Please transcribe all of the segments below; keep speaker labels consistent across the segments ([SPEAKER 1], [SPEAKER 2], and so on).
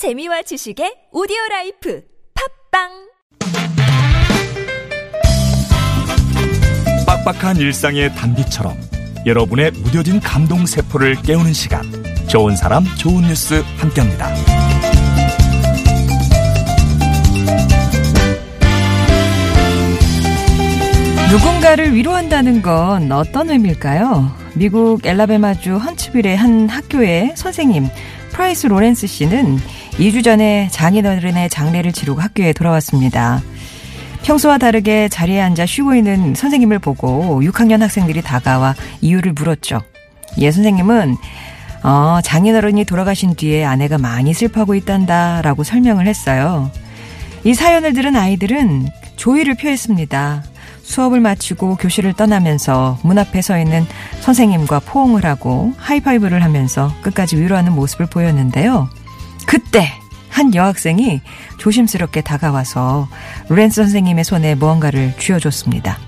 [SPEAKER 1] 재미와 지식의 오디오 라이프 팟빵
[SPEAKER 2] 빡빡한 일상의 단비처럼 여러분의 무뎌진 감동 세포를 깨우는 시간 좋은 사람 좋은 뉴스 함께합니다.
[SPEAKER 3] 누군가를 위로한다는 건 어떤 의미일까요? 미국 앨라배마주 헌츠빌의 한 학교의 선생님 프라이스 로렌스 씨는 2주 전에 장인어른의 장례를 치르고 학교에 돌아왔습니다. 평소와 다르게 자리에 앉아 쉬고 있는 선생님을 보고 6학년 학생들이 다가와 이유를 물었죠. 예 선생님은 어, 장인어른이 돌아가신 뒤에 아내가 많이 슬퍼하고 있단다 라고 설명을 했어요. 이 사연을 들은 아이들은 조의를 표했습니다. 수업을 마치고 교실을 떠나면서 문 앞에 서 있는 선생님과 포옹을 하고 하이파이브를 하면서 끝까지 위로하는 모습을 보였는데요. 그때 한 여학생이 조심스럽게 다가와서 로렌스 선생님의 손에 무언가를 쥐어줬습니다.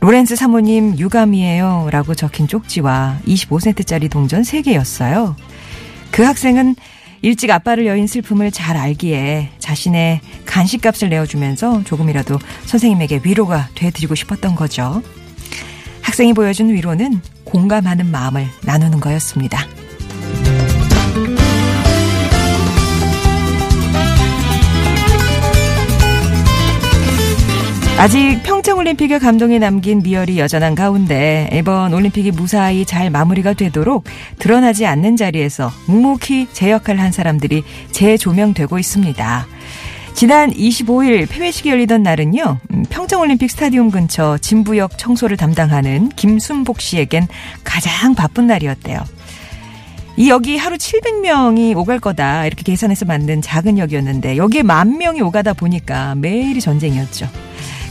[SPEAKER 3] 로렌스 사모님 유감이에요 라고 적힌 쪽지와 25센트짜리 동전 3개였어요. 그 학생은 일찍 아빠를 여인 슬픔을 잘 알기에 자신의 간식값을 내어주면서 조금이라도 선생님에게 위로가 되드리고 싶었던 거죠. 학생이 보여준 위로는 공감하는 마음을 나누는 거였습니다. 아직 평창올림픽의 감동이 남긴 미열이 여전한 가운데 이번 올림픽이 무사히 잘 마무리가 되도록 드러나지 않는 자리에서 묵묵히 제 역할을 한 사람들이 재조명되고 있습니다. 지난 25일 폐회식이 열리던 날은요, 음, 평창올림픽 스타디움 근처 진부역 청소를 담당하는 김순복 씨에겐 가장 바쁜 날이었대요. 이 역이 하루 700명이 오갈 거다 이렇게 계산해서 만든 작은 역이었는데 여기에 만 명이 오가다 보니까 매일이 전쟁이었죠.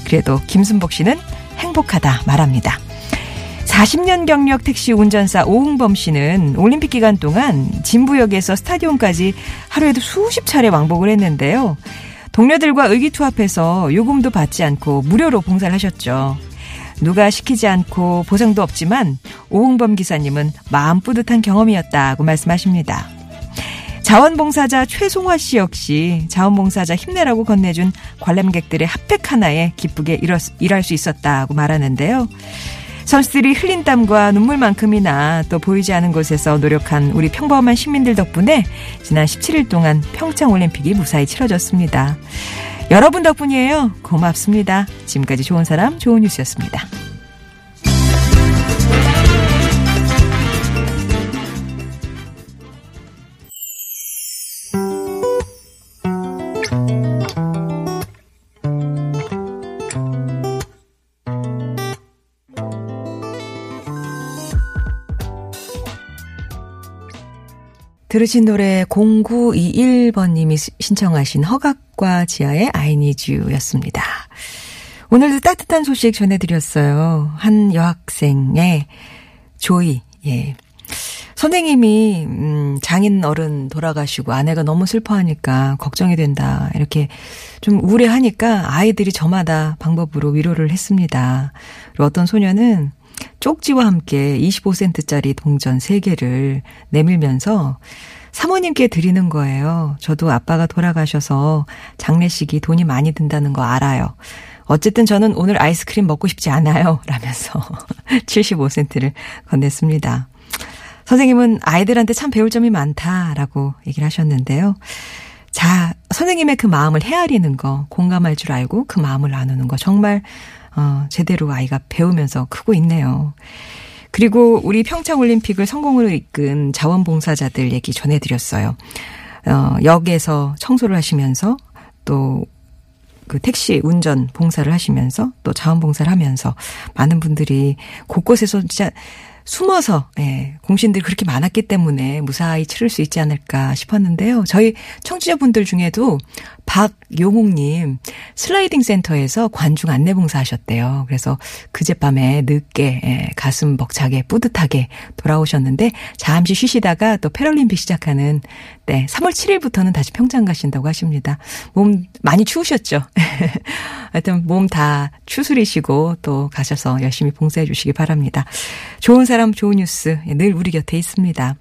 [SPEAKER 3] 그래도 김순복 씨는 행복하다 말합니다. 40년 경력 택시 운전사 오흥범 씨는 올림픽 기간 동안 진부역에서 스타디움까지 하루에도 수십 차례 왕복을 했는데요. 동료들과 의기투합해서 요금도 받지 않고 무료로 봉사를 하셨죠. 누가 시키지 않고 보상도 없지만 오흥범 기사님은 마음 뿌듯한 경험이었다고 말씀하십니다. 자원봉사자 최송화 씨 역시 자원봉사자 힘내라고 건네준 관람객들의 핫팩 하나에 기쁘게 일할 수 있었다고 말하는데요. 선수들이 흘린 땀과 눈물만큼이나 또 보이지 않은 곳에서 노력한 우리 평범한 시민들 덕분에 지난 17일 동안 평창 올림픽이 무사히 치러졌습니다. 여러분 덕분이에요. 고맙습니다. 지금까지 좋은 사람, 좋은 뉴스였습니다. 들으신 노래 0921번님이 신청하신 허각과 지하의 I Need You 였습니다. 오늘도 따뜻한 소식 전해드렸어요. 한 여학생의 조이, 예. 선생님이, 음, 장인 어른 돌아가시고 아내가 너무 슬퍼하니까 걱정이 된다. 이렇게 좀 우울해하니까 아이들이 저마다 방법으로 위로를 했습니다. 그리고 어떤 소녀는 쪽지와 함께 25센트짜리 동전 3개를 내밀면서 사모님께 드리는 거예요. 저도 아빠가 돌아가셔서 장례식이 돈이 많이 든다는 거 알아요. 어쨌든 저는 오늘 아이스크림 먹고 싶지 않아요. 라면서 75센트를 건넸습니다. 선생님은 아이들한테 참 배울 점이 많다라고 얘기를 하셨는데요. 자, 선생님의 그 마음을 헤아리는 거, 공감할 줄 알고 그 마음을 나누는 거 정말 어, 제대로 아이가 배우면서 크고 있네요. 그리고 우리 평창올림픽을 성공으로 이끈 자원봉사자들 얘기 전해드렸어요. 어, 역에서 청소를 하시면서 또 그 택시 운전 봉사를 하시면서 또 자원봉사를 하면서 많은 분들이 곳곳에서 진짜 숨어서 예, 공신들이 그렇게 많았기 때문에 무사히 치를 수 있지 않을까 싶었는데요. 저희 청취자분들 중에도 박용옥님 슬라이딩 센터에서 관중 안내 봉사 하셨대요. 그래서 그젯밤에 늦게 예, 가슴 벅차게 뿌듯하게 돌아오셨는데 잠시 쉬시다가 또 패럴림픽 시작하는 네 3월 7일부터는 다시 평창 가신다고 하십니다. 몸 많이 추우셨죠? 하여튼 몸 다 추스리시고 또 가셔서 열심히 봉사해 주시기 바랍니다. 좋은 사람 좋은 뉴스 늘 우리 곁에 있습니다.